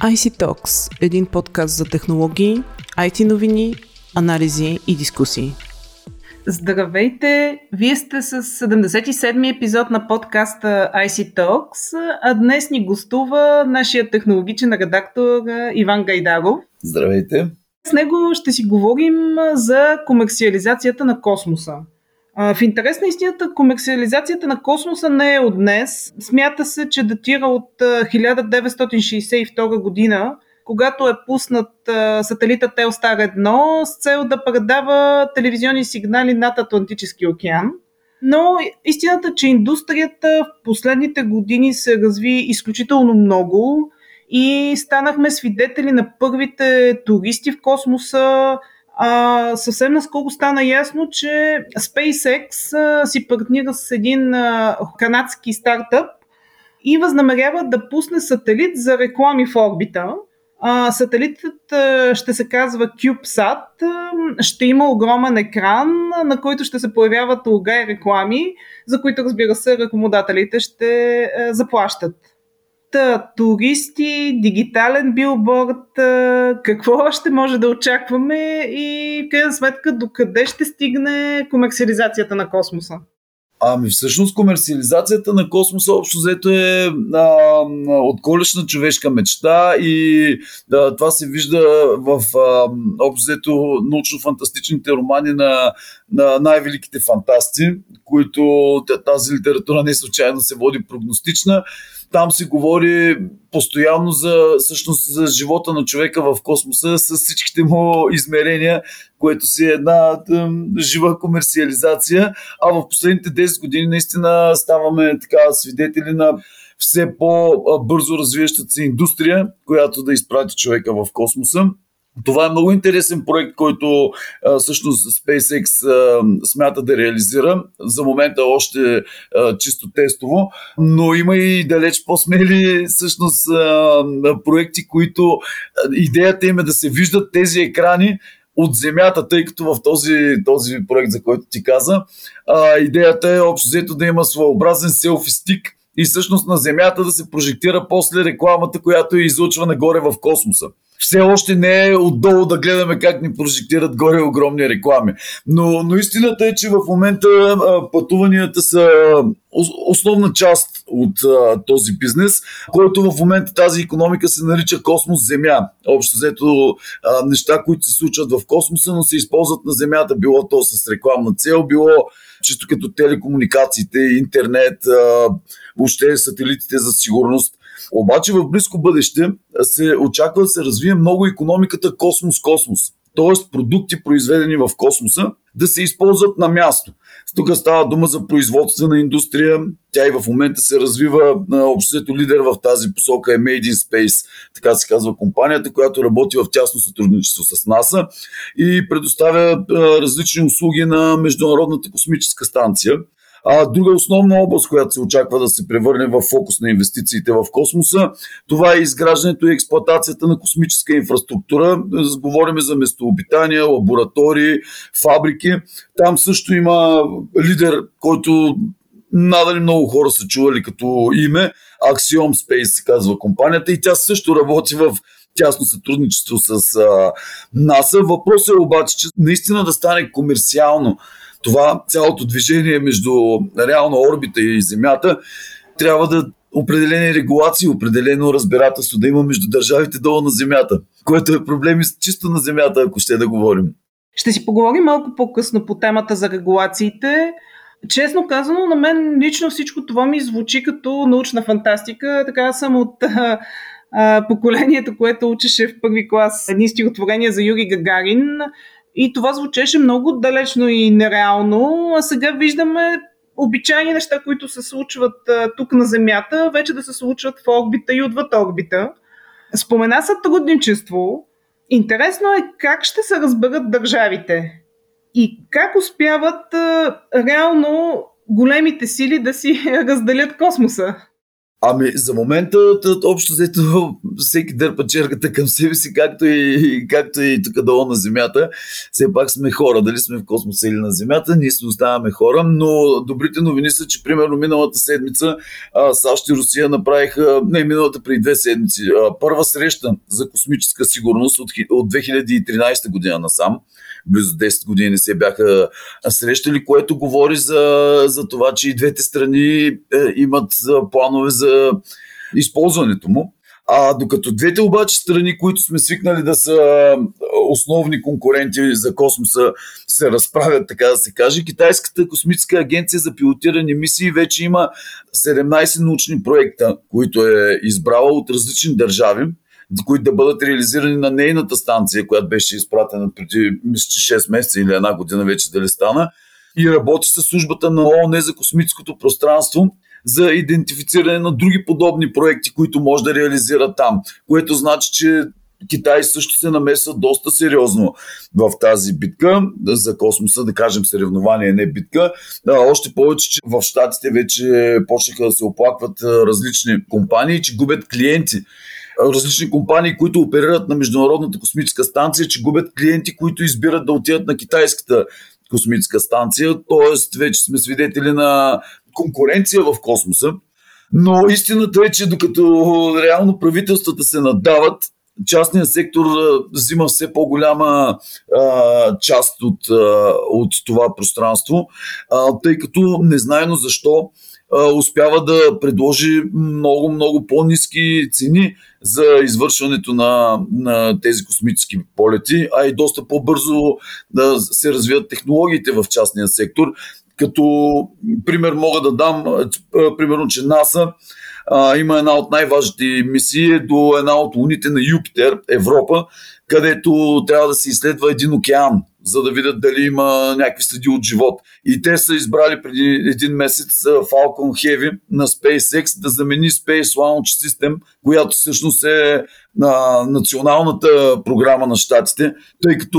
IC Talks – един подкаст за технологии, IT новини, анализи и дискусии. Здравейте! Вие сте с 77-ми епизод на подкаста IC Talks, а днес ни гостува нашия технологичен редактор Иван Гайдаров. Здравейте! С него ще си говорим за комерциализацията на космоса. В интерес на истината, комерциализацията на космоса не е от днес. Смята се, че датира от 1962 година, когато е пуснат сателита Телстар 1 с цел да предава телевизионни сигнали над Атлантически океан. Но истината, че индустрията в последните години се разви изключително много и станахме свидетели на първите туристи в космоса, а, съвсем наскоро стана ясно, че SpaceX а, си партнира с един а, канадски стартъп и възнамерява да пусне сателит за реклами в орбита. А, сателитът а, ще се казва CubeSat, а, ще има огромен екран, на който ще се появяват лога и реклами, за които разбира се рекламодателите ще а, заплащат. Туристи, дигитален билборд, какво още може да очакваме и в крайна сметка докъде ще стигне комерциализацията на космоса? Ами всъщност комерциализацията на космоса общо взето е а, отколешна човешка мечта и да, това се вижда в а, общо взето научно-фантастичните романи на, на най-великите фантасти, които тази литература не случайно се води прогностична. Там се говори постоянно за, всъщност, за живота на човека в космоса с всичките му измерения, което си е една жива комерциализация. А в последните 10 години наистина ставаме така свидетели на все по-бързо развиващата се индустрия, която да изпрати човека в космоса. Това е много интересен проект, който а, всъщност SpaceX а, смята да реализира. За момента още а, чисто тестово, но има и далеч по-смели всъщност а, проекти, които а, идеята им е да се виждат тези екрани от Земята, тъй като в този, този проект, за който ти каза, а, идеята е общо взето да има своеобразен селфи стик и всъщност на Земята да се прожектира после рекламата, която е излучва нагоре в космоса все още не е отдолу да гледаме как ни прожектират горе огромни реклами. Но, но истината е, че в момента пътуванията са основна част от а, този бизнес, който в момента тази економика се нарича космос Земя. Общо взето неща, които се случват в космоса, но се използват на Земята, било то с рекламна цел, било чисто като телекомуникациите, интернет, а, въобще сателитите за сигурност. Обаче в близко бъдеще се очаква да се развие много економиката космос-космос. Т.е. продукти, произведени в космоса, да се използват на място. Тук става дума за производствена индустрия. Тя и в момента се развива. Обществото лидер в тази посока е Made in Space, така се казва компанията, която работи в тясно сътрудничество с НАСА и предоставя различни услуги на Международната космическа станция. А друга основна област, която се очаква да се превърне в фокус на инвестициите в космоса, това е изграждането и експлуатацията на космическа инфраструктура. Говорим за местообитания, лаборатории, фабрики. Там също има лидер, който надали много хора са чували като име. Axiom Space се казва компанията и тя също работи в тясно сътрудничество с НАСА. Въпросът е обаче, че наистина да стане комерциално това цялото движение между реална орбита и Земята трябва да определени регулации, определено разбирателство да има между държавите долу на Земята, което е проблем чисто на Земята, ако ще да говорим. Ще си поговорим малко по-късно по темата за регулациите. Честно казано, на мен лично всичко това ми звучи като научна фантастика. Така съм от а, а, поколението, което учеше в първи клас едни стихотворения за Юри Гагарин. И това звучеше много далечно и нереално, а сега виждаме обичайни неща, които се случват тук на Земята, вече да се случват в орбита и отвъд орбита. Спомена сътрудничество. Интересно е как ще се разберат държавите и как успяват реално големите сили да си разделят космоса. Ами, за момента, общо взето, всеки дърпа чергата към себе си, както и, както и тук долу на Земята. Все пак сме хора, дали сме в космоса или на Земята, ние се оставаме хора, но добрите новини са, че примерно миналата седмица а, САЩ и Русия направиха, не миналата преди две седмици, а, първа среща за космическа сигурност от, от 2013 година насам близо 10 години не се бяха срещали, което говори за, за това, че и двете страни е, имат планове за използването му. А докато двете обаче страни, които сме свикнали да са основни конкуренти за космоса, се разправят, така да се каже, Китайската космическа агенция за пилотирани мисии вече има 17 научни проекта, които е избрала от различни държави които да бъдат реализирани на нейната станция, която беше изпратена преди мисля, 6 месеца или една година вече дали стана, и работи с службата на ООН за космическото пространство за идентифициране на други подобни проекти, които може да реализира там, което значи, че Китай също се намесва доста сериозно в тази битка за космоса, да кажем съревнование, не битка. Да, още повече, че в Штатите вече почнаха да се оплакват различни компании, че губят клиенти различни компании, които оперират на Международната космическа станция, че губят клиенти, които избират да отидат на китайската космическа станция. Тоест, вече сме свидетели на конкуренция в космоса. Но истината е, че докато реално правителствата се надават, частният сектор взима все по-голяма а, част от, а, от това пространство, а, тъй като незнайно защо успява да предложи много, много по-низки цени за извършването на, на тези космически полети, а и доста по-бързо да се развият технологиите в частния сектор. Като пример мога да дам, примерно, че НАСА има една от най-важните мисии е до една от луните на Юпитер, Европа, където трябва да се изследва един океан за да видят дали има някакви следи от живот. И те са избрали преди един месец Falcon Heavy на SpaceX да замени Space Launch System, която всъщност е на националната програма на щатите, тъй като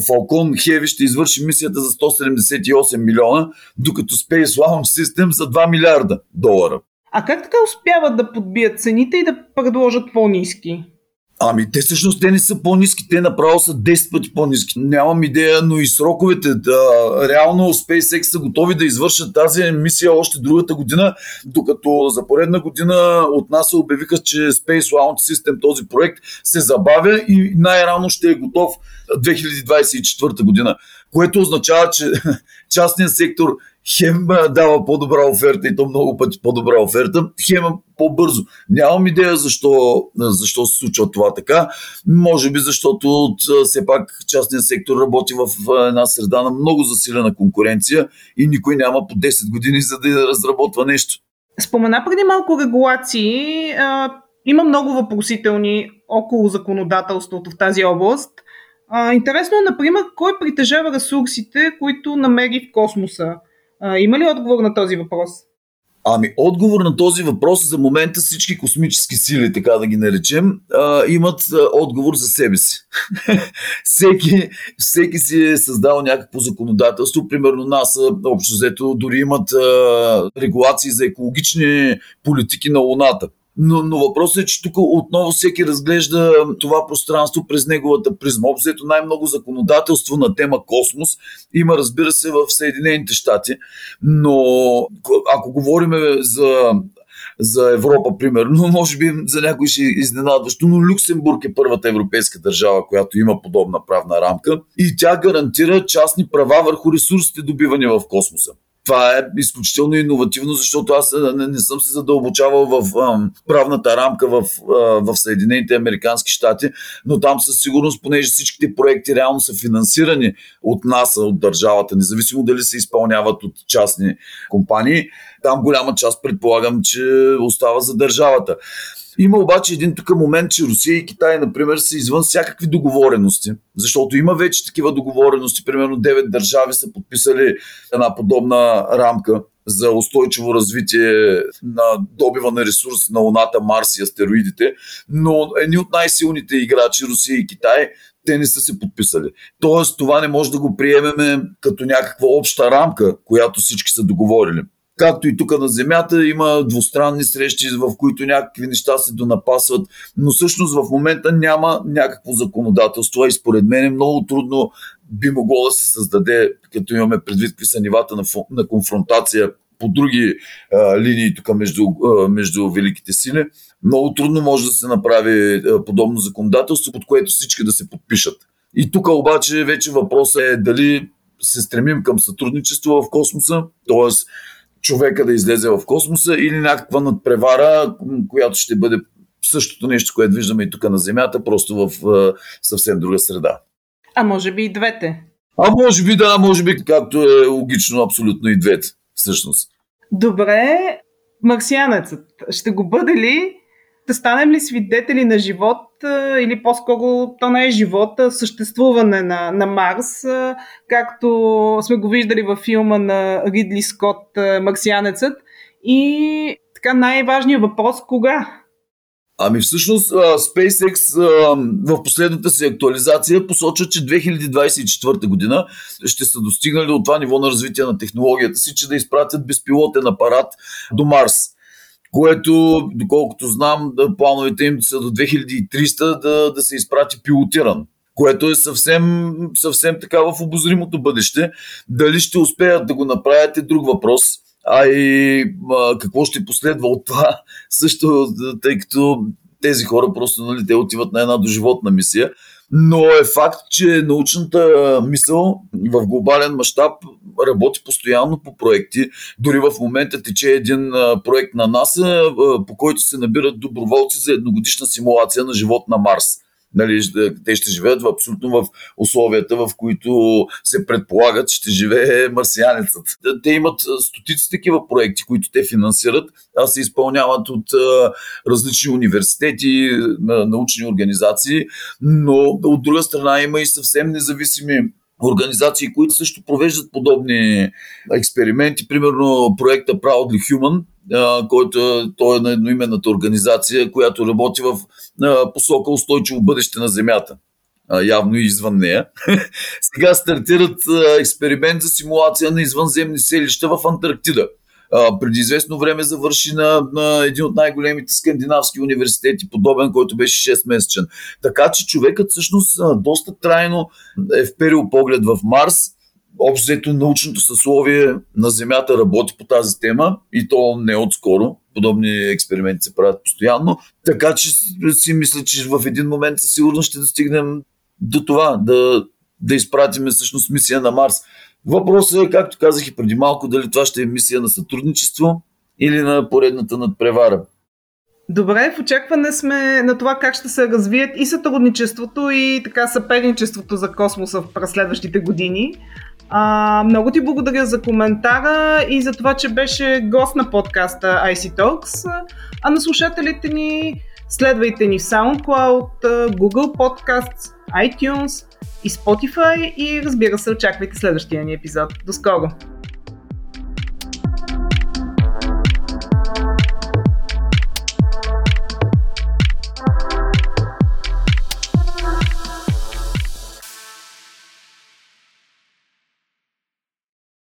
Falcon Heavy ще извърши мисията за 178 милиона, докато Space Launch System за 2 милиарда долара. А как така успяват да подбият цените и да предложат по-низки? Ами те всъщност те не са по-низки, те направо са 10 пъти по-низки. Нямам идея, но и сроковете. Да, реално SpaceX са готови да извършат тази мисия още другата година, докато за поредна година от нас се обявиха, че Space Launch System, този проект, се забавя и най-рано ще е готов 2024 година. Което означава, че частният сектор хем дава по-добра оферта и то много пъти по-добра оферта, хем по-бързо. Нямам идея защо, защо се случва това така. Може би защото от, все пак частният сектор работи в една среда на много засилена конкуренция и никой няма по 10 години за да разработва нещо. Спомена преди малко регулации. А, има много въпросителни около законодателството в тази област. А, интересно е, например, кой притежава ресурсите, които намери в космоса. А, има ли отговор на този въпрос? Ами, отговор на този въпрос за момента всички космически сили, така да ги наречем, а, имат а, отговор за себе си. всеки, всеки си е създал някакво законодателство. Примерно НАСА, общо взето, дори имат а, регулации за екологични политики на Луната. Но, но въпросът е, че тук отново всеки разглежда това пространство през неговата призма. Обзето най-много законодателство на тема космос има, разбира се, в Съединените щати. Но ако говорим за за Европа, примерно, може би за някой ще е изненадващо, но Люксембург е първата европейска държава, която има подобна правна рамка и тя гарантира частни права върху ресурсите, добивани в космоса това е изключително иновативно, защото аз не, не съм се задълбочавал в а, правната рамка в, а, в Съединените Американски щати, но там със сигурност, понеже всичките проекти реално са финансирани от нас, от държавата, независимо дали се изпълняват от частни компании, там голяма част предполагам, че остава за държавата. Има обаче един тук момент, че Русия и Китай, например, са извън всякакви договорености, защото има вече такива договорености. Примерно 9 държави са подписали една подобна рамка за устойчиво развитие на добива на ресурси на Луната, Марс и астероидите, но едни от най-силните играчи, Русия и Китай, те не са се подписали. Тоест, това не може да го приемеме като някаква обща рамка, която всички са договорили. Както и тук на Земята има двустранни срещи, в които някакви неща се донапасват, но всъщност в момента няма някакво законодателство и според мен е много трудно би могло да се създаде, като имаме предвид какви са нивата на, на конфронтация по други а, линии тук между, а, между великите сили, много трудно може да се направи а, подобно законодателство, под което всички да се подпишат. И тук обаче вече въпросът е дали се стремим към сътрудничество в космоса, т.е. човека да излезе в космоса или някаква надпревара, която ще бъде същото нещо, което виждаме и тук на Земята, просто в а, съвсем друга среда. А може би и двете. А може би да, може би както е логично абсолютно и двете, всъщност. Добре, марсианецът ще го бъде ли? Да станем ли свидетели на живот или по-скоро то не е живота, съществуване на, на Марс, както сме го виждали във филма на Ридли Скот Марсианецът. И така най-важният въпрос кога? Ами всъщност SpaceX в последната си актуализация посочва, че 2024 година ще са достигнали от това ниво на развитие на технологията си, че да изпратят безпилотен апарат до Марс което, доколкото знам, да, плановете им са до 2300 да, да се изпрати пилотиран което е съвсем, съвсем така в обозримото бъдеще. Дали ще успеят да го направят е друг въпрос. А и а, какво ще последва от това, също, тъй като тези хора просто нали, те отиват на една доживотна мисия. Но е факт, че научната мисъл в глобален мащаб работи постоянно по проекти. Дори в момента тече един проект на НАСА, по който се набират доброволци за едногодишна симулация на живот на Марс нали, те ще живеят в, абсолютно в условията, в които се предполагат, ще живее марсианецът. Те имат стотици такива проекти, които те финансират, а се изпълняват от а, различни университети, научни организации, но от друга страна има и съвсем независими организации, които също провеждат подобни експерименти. Примерно проекта Proudly Human, който той е на едноименната организация, която работи в посока устойчиво бъдеще на Земята. Явно и извън нея. Сега стартират експеримент за симулация на извънземни селища в Антарктида. Преди известно време завърши на, на един от най-големите скандинавски университети, подобен, който беше 6-месечен. Така че човекът всъщност доста трайно е вперил поглед в Марс общо научното съсловие на Земята работи по тази тема и то не отскоро. Подобни експерименти се правят постоянно. Така че си мисля, че в един момент със сигурност ще достигнем до това, да, да изпратиме всъщност мисия на Марс. Въпросът е, както казах и преди малко, дали това ще е мисия на сътрудничество или на поредната надпревара. Добре, в очакване сме на това как ще се развият и сътрудничеството и така съперничеството за космоса през следващите години. А, много ти благодаря за коментара и за това, че беше гост на подкаста IC Talks. А на слушателите ни следвайте ни в SoundCloud, Google Podcasts, iTunes и Spotify и разбира се, очаквайте следващия ни епизод. До скоро!